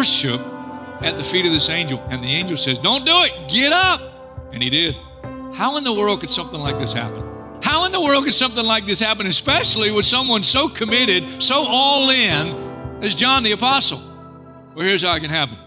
Worship at the feet of this angel, and the angel says, Don't do it, get up. And he did. How in the world could something like this happen? How in the world could something like this happen, especially with someone so committed, so all in as John the Apostle? Well, here's how it can happen.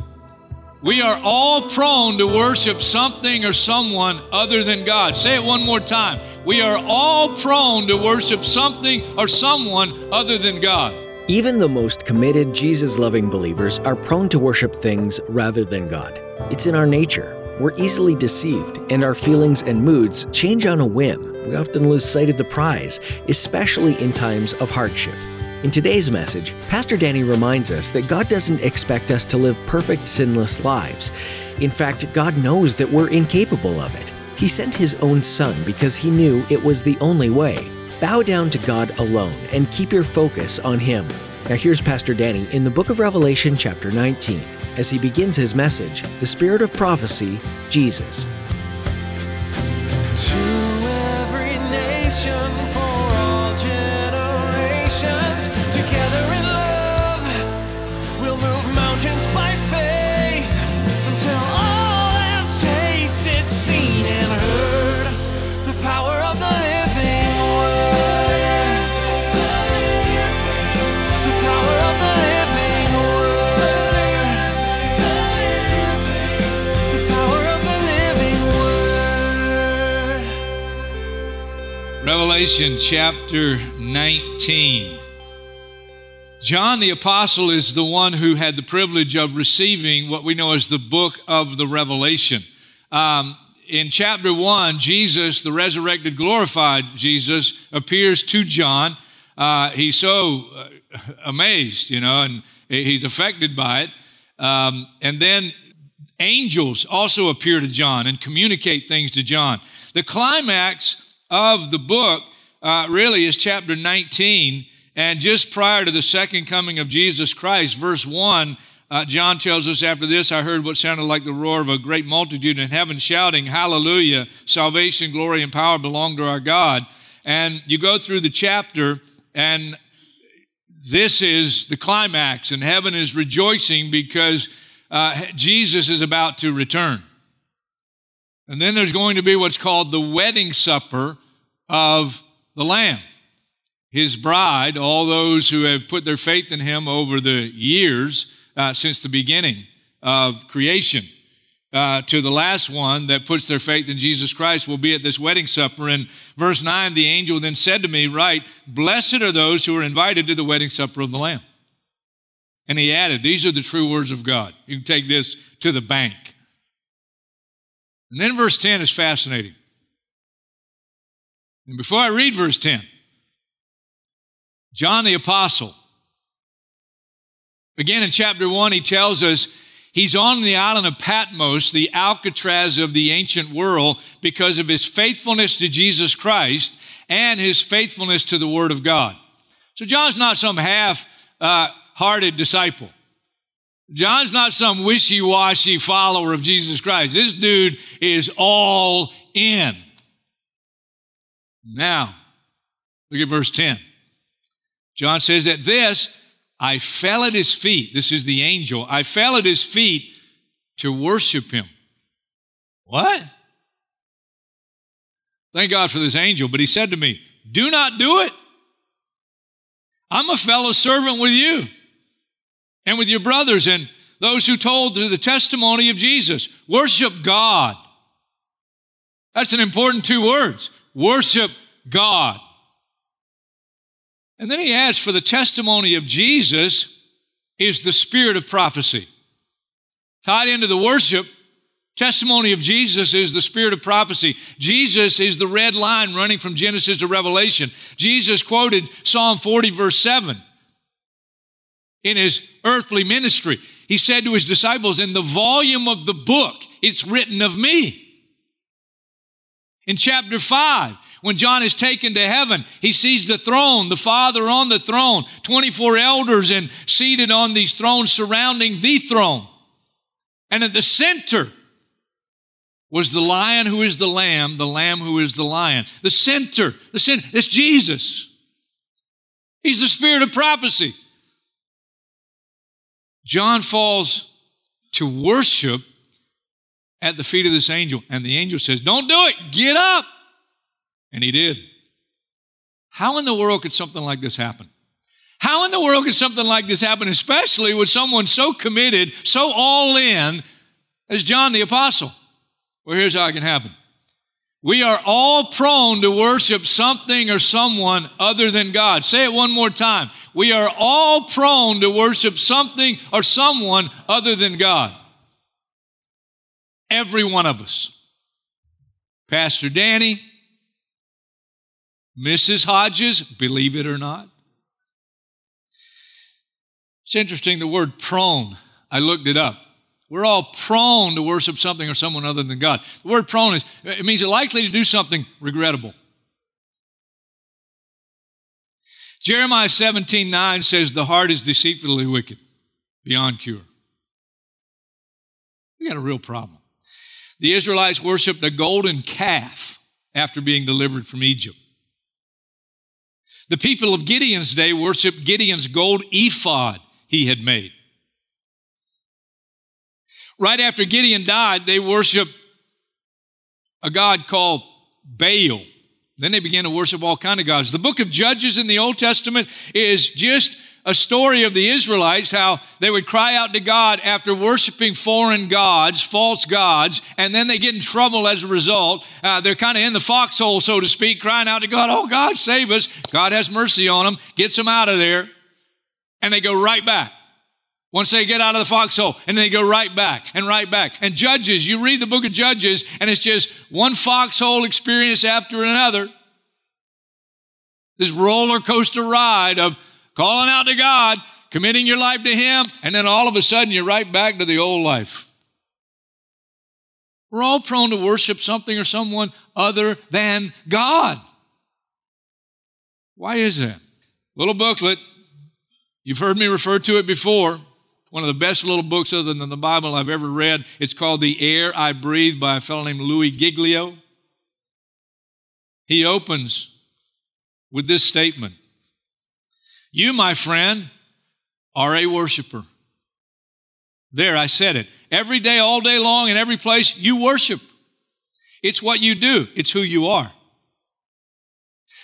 We are all prone to worship something or someone other than God. Say it one more time. We are all prone to worship something or someone other than God. Even the most committed, Jesus loving believers are prone to worship things rather than God. It's in our nature. We're easily deceived, and our feelings and moods change on a whim. We often lose sight of the prize, especially in times of hardship. In today's message, Pastor Danny reminds us that God doesn't expect us to live perfect, sinless lives. In fact, God knows that we're incapable of it. He sent His own Son because He knew it was the only way. Bow down to God alone and keep your focus on Him. Now, here's Pastor Danny in the book of Revelation, chapter 19, as he begins his message The Spirit of Prophecy, Jesus. Revelation chapter 19. John the Apostle is the one who had the privilege of receiving what we know as the book of the Revelation. Um, in chapter 1, Jesus, the resurrected, glorified Jesus, appears to John. Uh, he's so uh, amazed, you know, and he's affected by it. Um, and then angels also appear to John and communicate things to John. The climax of the book uh, really is chapter 19. And just prior to the second coming of Jesus Christ, verse 1, uh, John tells us after this, I heard what sounded like the roar of a great multitude in heaven shouting, Hallelujah, salvation, glory, and power belong to our God. And you go through the chapter, and this is the climax, and heaven is rejoicing because uh, Jesus is about to return. And then there's going to be what's called the wedding supper of the Lamb. His bride, all those who have put their faith in him over the years uh, since the beginning of creation, uh, to the last one that puts their faith in Jesus Christ will be at this wedding supper. And verse 9, the angel then said to me, Right, blessed are those who are invited to the wedding supper of the Lamb. And he added, These are the true words of God. You can take this to the bank. And then verse 10 is fascinating. And before I read verse 10, John the Apostle, again in chapter 1, he tells us he's on the island of Patmos, the Alcatraz of the ancient world, because of his faithfulness to Jesus Christ and his faithfulness to the Word of God. So John's not some half uh, hearted disciple. John's not some wishy washy follower of Jesus Christ. This dude is all in. Now, look at verse 10. John says, At this, I fell at his feet. This is the angel. I fell at his feet to worship him. What? Thank God for this angel. But he said to me, Do not do it. I'm a fellow servant with you and with your brothers and those who told through the testimony of Jesus. Worship God. That's an important two words. Worship God. And then he adds, for the testimony of Jesus is the spirit of prophecy. Tied into the worship, testimony of Jesus is the spirit of prophecy. Jesus is the red line running from Genesis to Revelation. Jesus quoted Psalm 40, verse 7. In his earthly ministry. He said to his disciples, In the volume of the book, it's written of me. In chapter 5, when John is taken to heaven, he sees the throne, the Father on the throne, 24 elders and seated on these thrones surrounding the throne. And at the center was the lion who is the lamb, the lamb who is the lion. The center, the center, it's Jesus. He's the spirit of prophecy. John falls to worship at the feet of this angel, and the angel says, Don't do it, get up. And he did. How in the world could something like this happen? How in the world could something like this happen, especially with someone so committed, so all in as John the Apostle? Well, here's how it can happen. We are all prone to worship something or someone other than God. Say it one more time. We are all prone to worship something or someone other than God. Every one of us. Pastor Danny, Mrs. Hodges, believe it or not. It's interesting the word prone. I looked it up. We're all prone to worship something or someone other than God. The word prone is, it means likely to do something regrettable. Jeremiah 17, 9 says, The heart is deceitfully wicked, beyond cure. We got a real problem. The Israelites worshiped a golden calf after being delivered from Egypt. The people of Gideon's day worshiped Gideon's gold ephod he had made. Right after Gideon died, they worshiped a god called Baal. Then they began to worship all kind of gods. The book of Judges in the Old Testament is just a story of the Israelites, how they would cry out to God after worshiping foreign gods, false gods, and then they get in trouble as a result. Uh, they're kind of in the foxhole, so to speak, crying out to God, Oh, God, save us. God has mercy on them, gets them out of there, and they go right back. Once they get out of the foxhole, and they go right back and right back. And Judges, you read the book of Judges, and it's just one foxhole experience after another. This roller coaster ride of calling out to God, committing your life to Him, and then all of a sudden you're right back to the old life. We're all prone to worship something or someone other than God. Why is that? Little booklet. You've heard me refer to it before. One of the best little books other than the Bible I've ever read. It's called The Air I Breathe by a fellow named Louie Giglio. He opens with this statement you, my friend, are a worshiper. There, I said it. Every day, all day long, in every place, you worship. It's what you do, it's who you are.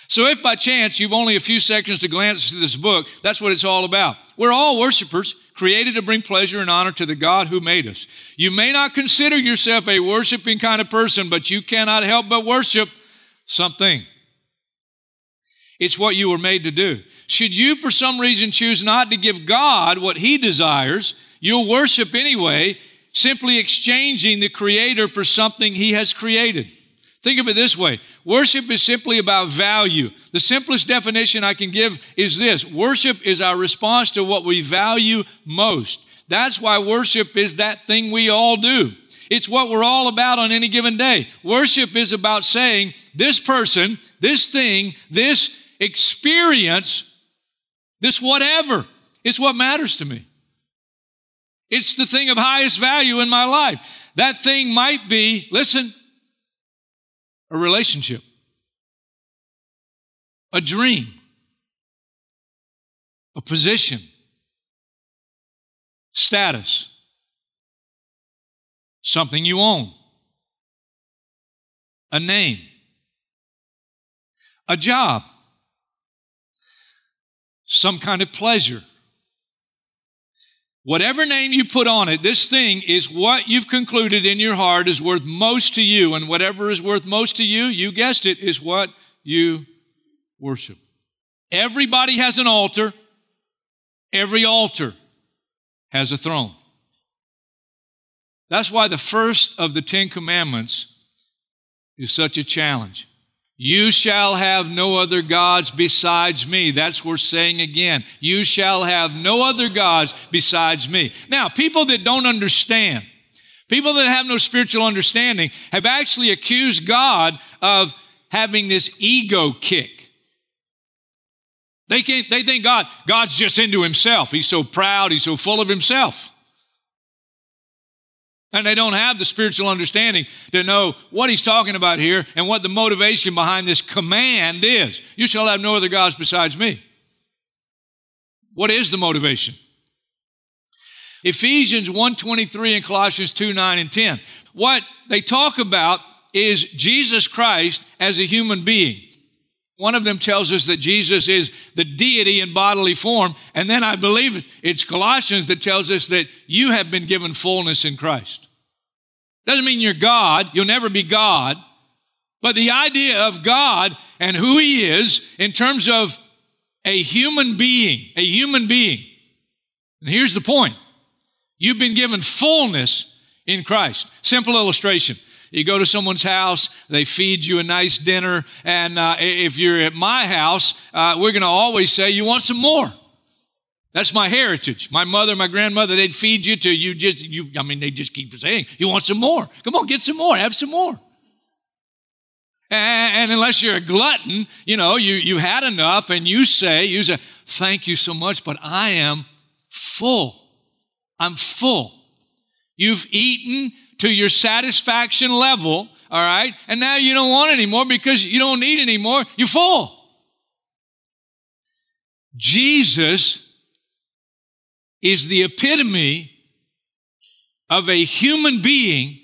So, if by chance you've only a few seconds to glance through this book, that's what it's all about. We're all worshipers, created to bring pleasure and honor to the God who made us. You may not consider yourself a worshiping kind of person, but you cannot help but worship something. It's what you were made to do. Should you, for some reason, choose not to give God what He desires, you'll worship anyway, simply exchanging the Creator for something He has created. Think of it this way worship is simply about value. The simplest definition I can give is this worship is our response to what we value most. That's why worship is that thing we all do. It's what we're all about on any given day. Worship is about saying, this person, this thing, this experience, this whatever, it's what matters to me. It's the thing of highest value in my life. That thing might be, listen, a relationship, a dream, a position, status, something you own, a name, a job some kind of pleasure. Whatever name you put on it, this thing is what you've concluded in your heart is worth most to you. And whatever is worth most to you, you guessed it, is what you worship. Everybody has an altar. Every altar has a throne. That's why the first of the Ten Commandments is such a challenge. You shall have no other gods besides me. That's worth saying again. You shall have no other gods besides me. Now, people that don't understand, people that have no spiritual understanding, have actually accused God of having this ego kick. They, can't, they think God, God's just into himself. He's so proud, he's so full of himself. And they don't have the spiritual understanding to know what he's talking about here and what the motivation behind this command is. You shall have no other gods besides me. What is the motivation? Ephesians 1:23 and Colossians 2, 9 and 10. What they talk about is Jesus Christ as a human being. One of them tells us that Jesus is the deity in bodily form. And then I believe it's Colossians that tells us that you have been given fullness in Christ. Doesn't mean you're God. You'll never be God. But the idea of God and who He is in terms of a human being, a human being. And here's the point. You've been given fullness in Christ. Simple illustration. You go to someone's house, they feed you a nice dinner, and uh, if you're at my house, uh, we're going to always say, You want some more? That's my heritage. My mother, my grandmother, they'd feed you till you just, you, I mean, they just keep saying, You want some more? Come on, get some more, have some more. And, unless you're a glutton, you know, you, you had enough and you say, you say, Thank you so much, but I am full. I'm full. You've eaten to your satisfaction level, all right? And now you don't want anymore because you don't need anymore. You're full. Jesus is the epitome of a human being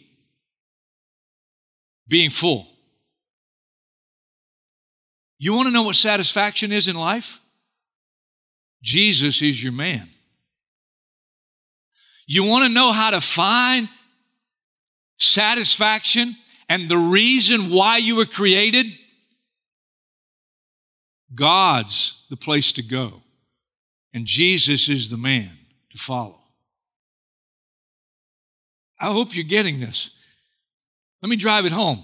being full. You want to know what satisfaction is in life? Jesus is your man. You want to know how to find satisfaction and the reason why you were created, God's the place to go. And Jesus is the man to follow. I hope you're getting this. Let me drive it home.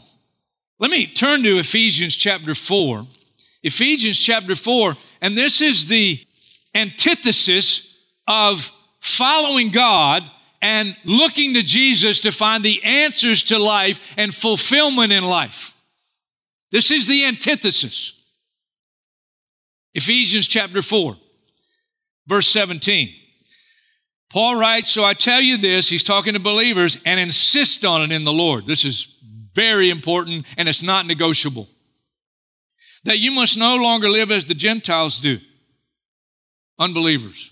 Let me turn to Ephesians chapter 4. Ephesians chapter 4, and this is the antithesis of following God and looking to Jesus to find the answers to life and fulfillment in life. This is the antithesis. Ephesians chapter 4, verse 17. Paul writes, So I tell you this, he's talking to believers, and insist on it in the Lord. This is very important and it's not negotiable. That you must no longer live as the Gentiles do, unbelievers,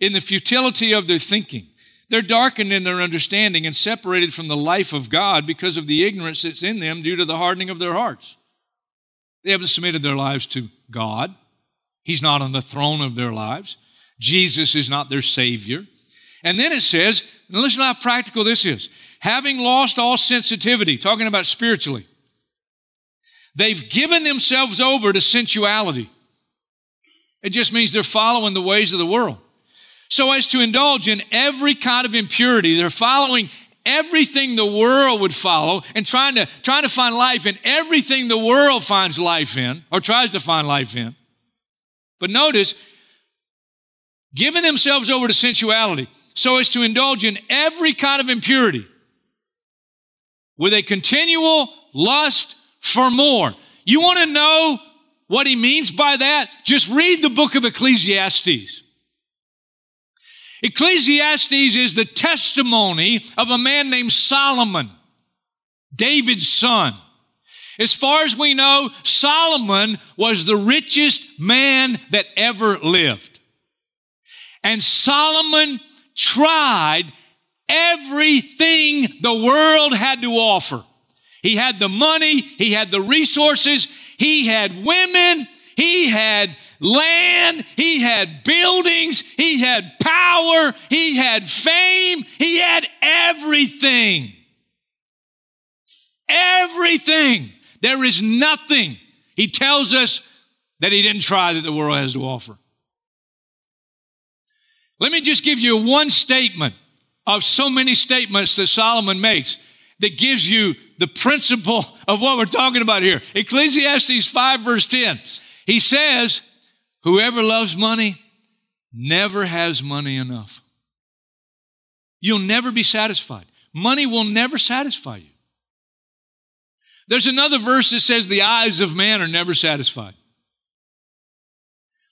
in the futility of their thinking they're darkened in their understanding and separated from the life of God because of the ignorance that's in them due to the hardening of their hearts. They haven't submitted their lives to God. He's not on the throne of their lives. Jesus is not their Savior. And then it says, and listen how practical this is. Having lost all sensitivity, talking about spiritually, they've given themselves over to sensuality. It just means they're following the ways of the world so as to indulge in every kind of impurity. They're following everything the world would follow and trying to, trying to find life in everything the world finds life in or tries to find life in. But notice, giving themselves over to sensuality so as to indulge in every kind of impurity with a continual lust for more. You want to know what he means by that? Just read the book of Ecclesiastes. Ecclesiastes is the testimony of a man named Solomon, David's son. As far as we know, Solomon was the richest man that ever lived. And Solomon tried everything the world had to offer. He had the money, he had the resources, he had women, he had land, he had buildings, he had power, he had fame, he had everything. Everything. There is nothing. He tells us that he didn't try that the world has to offer. Let me just give you one statement of so many statements that Solomon makes. that gives you the principle of what we're talking about here. Ecclesiastes 5, verse 10. He says, Whoever loves money never has money enough. You'll never be satisfied. Money will never satisfy you. There's another verse that says, The eyes of man are never satisfied.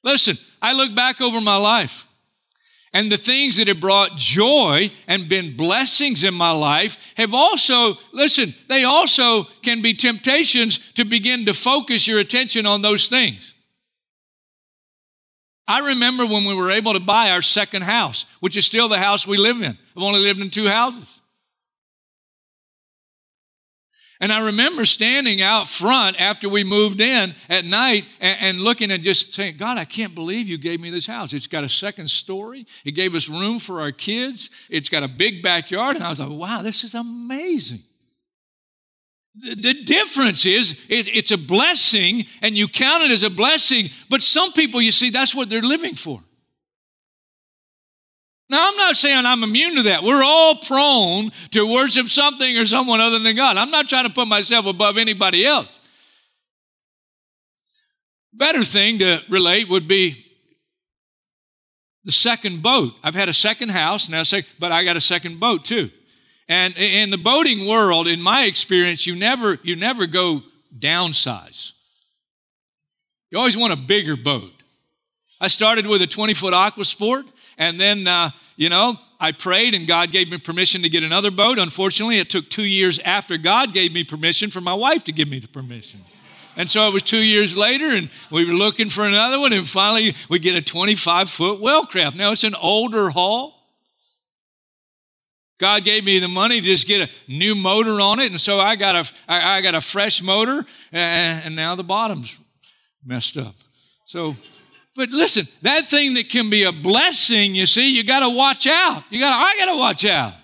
Listen, I look back over my life and the things that have brought joy and been blessings in my life have also, listen, they also can be temptations to begin to focus your attention on those things. I remember when we were able to buy our second house, which is still the house we live in. I've only lived in two houses. And I remember standing out front after we moved in at night and, and, looking and just saying, God, I can't believe you gave me this house. It's got a second story. It gave us room for our kids. It's got a big backyard. And I was like, wow, this is amazing. The, the difference is it, it's a blessing and you count it as a blessing, but some people, you see, that's what they're living for. Now, I'm not saying I'm immune to that. We're all prone to worship something or someone other than God. I'm not trying to put myself above anybody else. Better thing to relate would be the second boat. I've had a second house now, but I got a second boat too. And in the boating world, in my experience, you never you never go downsize. You always want a bigger boat. I started with a 20 foot aqua sport. And then, uh, you know, I prayed and God gave me permission to get another boat. Unfortunately, it took two years after God gave me permission for my wife to give me the permission. And so it was two years later, and we were looking for another one, and finally we get a 25 foot wellcraft. Now it's an older hull. God gave me the money to just get a new motor on it, and so I got a, I, I got a fresh motor, and, and now the bottom's messed up. So but listen, that thing that can be a blessing, you see, you got to watch out. You got I got to watch out.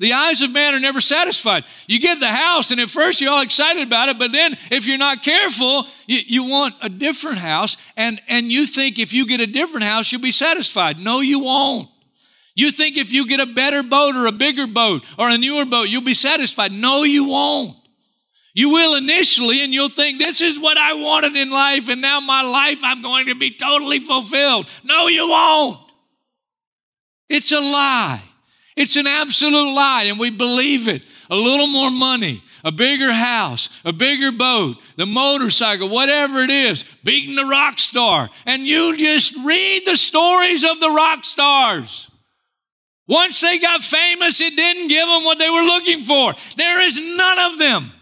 The eyes of man are never satisfied. You get the house, and at first you're all excited about it, but then if you're not careful, you, you want a different house, and, and you think if you get a different house, you'll be satisfied. No, you won't. You think if you get a better boat or a bigger boat or a newer boat, you'll be satisfied. No, you won't. You will initially, and you'll think, this is what I wanted in life, and now my life, I'm going to be totally fulfilled. No, you won't. It's a lie. It's an absolute lie, and we believe it. A little more money, a bigger house, a bigger boat, the motorcycle, whatever it is, beating the rock star. And you just read the stories of the rock stars. Once they got famous, it didn't give them what they were looking for. There is none of them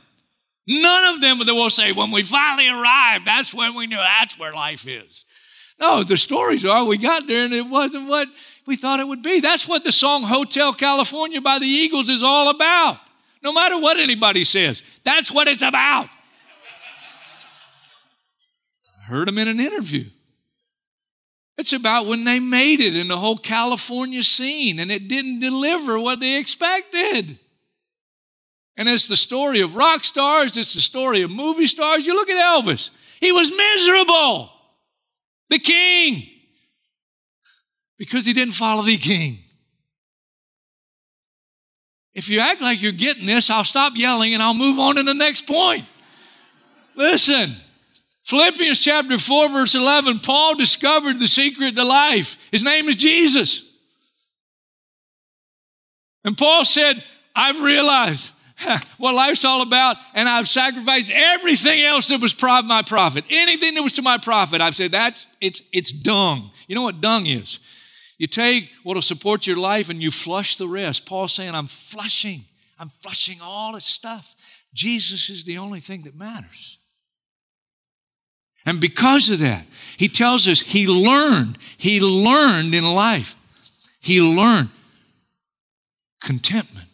None of them will say, when we finally arrived, that's when we knew that's where life is. No, the stories are we got there and it wasn't what we thought it would be. That's what the song Hotel California by the Eagles is all about. No matter what anybody says, that's what it's about. I heard them in an interview. It's about when they made it in the whole California scene and it didn't deliver what they expected. And it's the story of rock stars, it's the story of movie stars. You look at Elvis, he was miserable, the king, because he didn't follow the king. If you act like you're getting this, I'll stop yelling and I'll move on to the next point. Listen, Philippians chapter 4, verse 11, Paul discovered the secret to life. His name is Jesus. And Paul said, I've realized what life's all about, and I've sacrificed everything else that was my profit. Anything that was to my profit, I've said that's it's it's dung. You know what dung is? You take what'll support your life and you flush the rest. Paul's saying, I'm flushing, I'm flushing all this stuff. Jesus is the only thing that matters. And because of that, he tells us he learned, he learned in life. He learned contentment.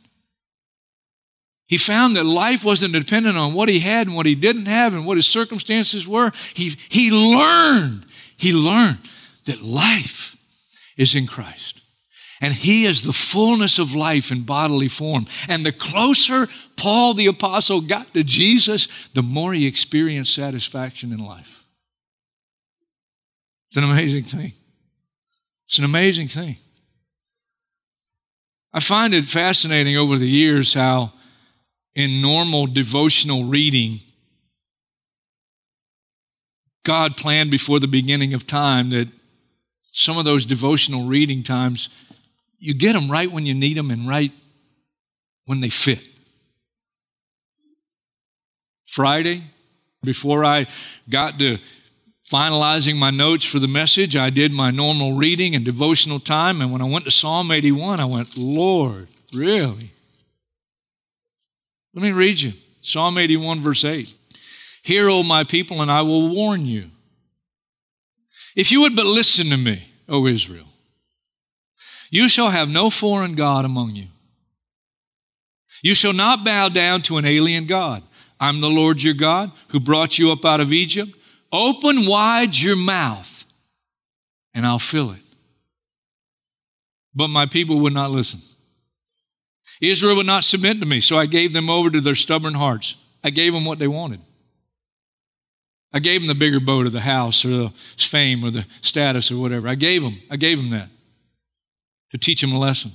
He found that life wasn't dependent on what he had and what he didn't have and what his circumstances were. He, he learned, he learned that life is in Christ. And he is the fullness of life in bodily form. And the closer Paul the Apostle got to Jesus, the more he experienced satisfaction in life. It's an amazing thing. It's an amazing thing. I find it fascinating over the years how, in normal devotional reading, God planned before the beginning of time that some of those devotional reading times, you get them right when you need them and right when they fit. Friday, before I got to finalizing my notes for the message, I did my normal reading and devotional time. And when I went to Psalm 81, I went, Lord, really? Let me read you Psalm 81, verse 8. Hear, O my people, and I will warn you. If you would but listen to me, O Israel, you shall have no foreign God among you. You shall not bow down to an alien God. I'm the Lord your God who brought you up out of Egypt. Open wide your mouth and I'll fill it. But my people would not listen. Israel would not submit to me, so I gave them over to their stubborn hearts. I gave them what they wanted. I gave them the bigger boat or the house or the fame or the status or whatever. I gave them, I gave them that to teach them a lesson.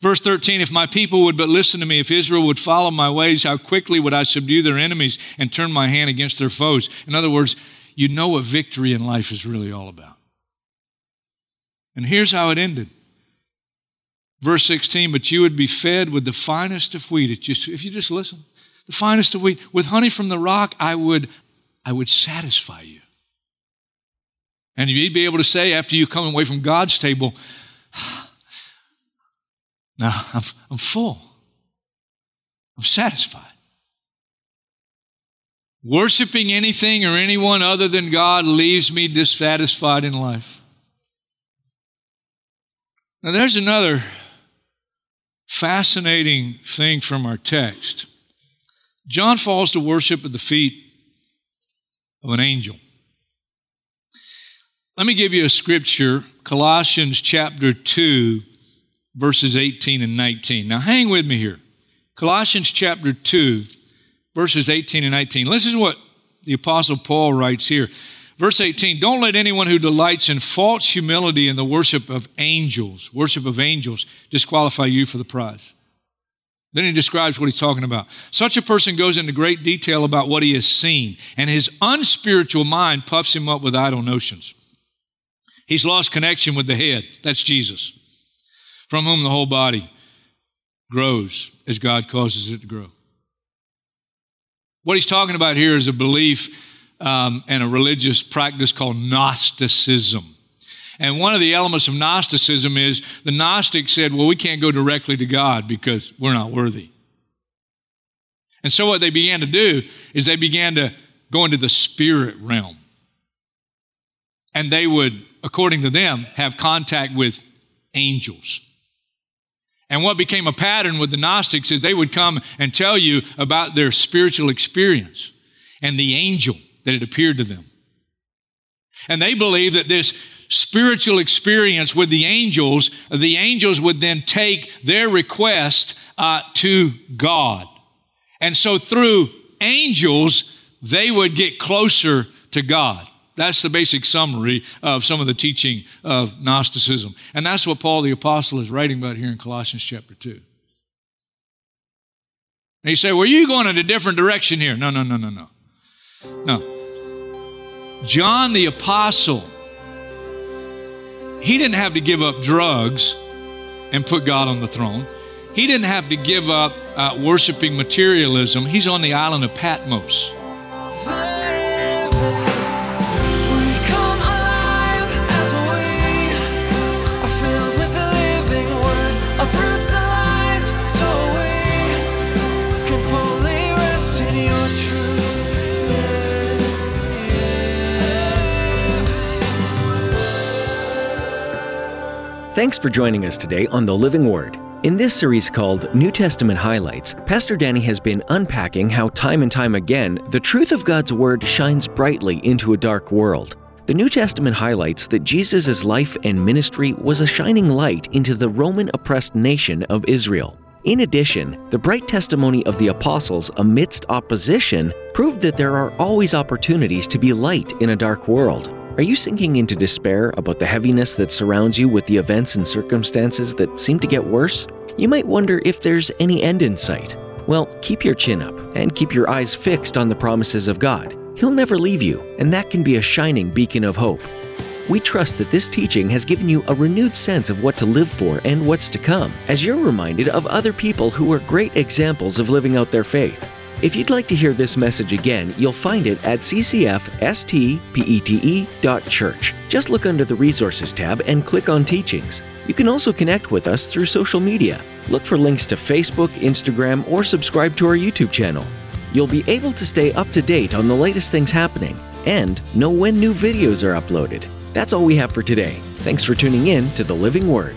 Verse 13, if my people would but listen to me, if Israel would follow my ways, how quickly would I subdue their enemies and turn my hand against their foes? In other words, you know what victory in life is really all about. And here's how it ended. Verse 16, but you would be fed with the finest of wheat if you just listen the finest of wheat. With honey from the rock, I would, I would satisfy you. And you'd be able to say after you come away from God's table, now I'm, I'm full. I'm satisfied. Worshipping anything or anyone other than God leaves me dissatisfied in life. Now, there's another fascinating thing from our text. John falls to worship at the feet of an angel. Let me give you a scripture, Colossians chapter 2, verses 18 and 19. Now, hang with me here. Colossians chapter 2, verses 18 and 19. Listen to what the Apostle Paul writes here. Verse 18 Don't let anyone who delights in false humility in the worship of angels, worship of angels, disqualify you for the prize. Then he describes what he's talking about. Such a person goes into great detail about what he has seen, and his unspiritual mind puffs him up with idle notions. He's lost connection with the head. That's Jesus, from whom the whole body grows as God causes it to grow. What he's talking about here is a belief um, and a religious practice called Gnosticism. And one of the elements of Gnosticism is the Gnostics said, well, we can't go directly to God because we're not worthy. And so what they began to do is they began to go into the spirit realm. And they would, according to them, have contact with angels. And what became a pattern with the Gnostics is they would come and tell you about their spiritual experience and the angel that it appeared to them. And they believed that this spiritual experience with the angels, the angels would then take their request uh, to God. And so through angels, they would get closer to God. That's the basic summary of some of the teaching of Gnosticism. And that's what Paul the Apostle is writing about here in Colossians chapter 2. And you say, well, you going in a different direction here. No, no, no, no, no. No. John the Apostle he didn't have to give up drugs and put God on the throne. He didn't have to give up uh, worshiping materialism. He's on the island of Patmos. Thanks for joining us today on The Living Word. In this series called New Testament Highlights, Pastor Danny has been unpacking how time and time again the truth of God's Word shines brightly into a dark world. The New Testament highlights that Jesus' life and ministry was a shining light into the Roman oppressed nation of Israel. In addition, the bright testimony of the apostles amidst opposition proved that there are always opportunities to be light in a dark world. Are you sinking into despair about the heaviness that surrounds you with the events and circumstances that seem to get worse? You might wonder if there's any end in sight. Well, keep your chin up and keep your eyes fixed on the promises of God. He'll never leave you, and that can be a shining beacon of hope. We trust that this teaching has given you a renewed sense of what to live for and what's to come, as you're reminded of other people who are great examples of living out their faith. If you'd like to hear this message again, you'll find it at ccfstpete.church. Just look under the Resources tab and click on Teachings. You can also connect with us through social media. Look for links to Facebook, Instagram, or subscribe to our YouTube channel. You'll be able to stay up to date on the latest things happening and know when new videos are uploaded. That's all we have for today. Thanks for tuning in to the Living Word.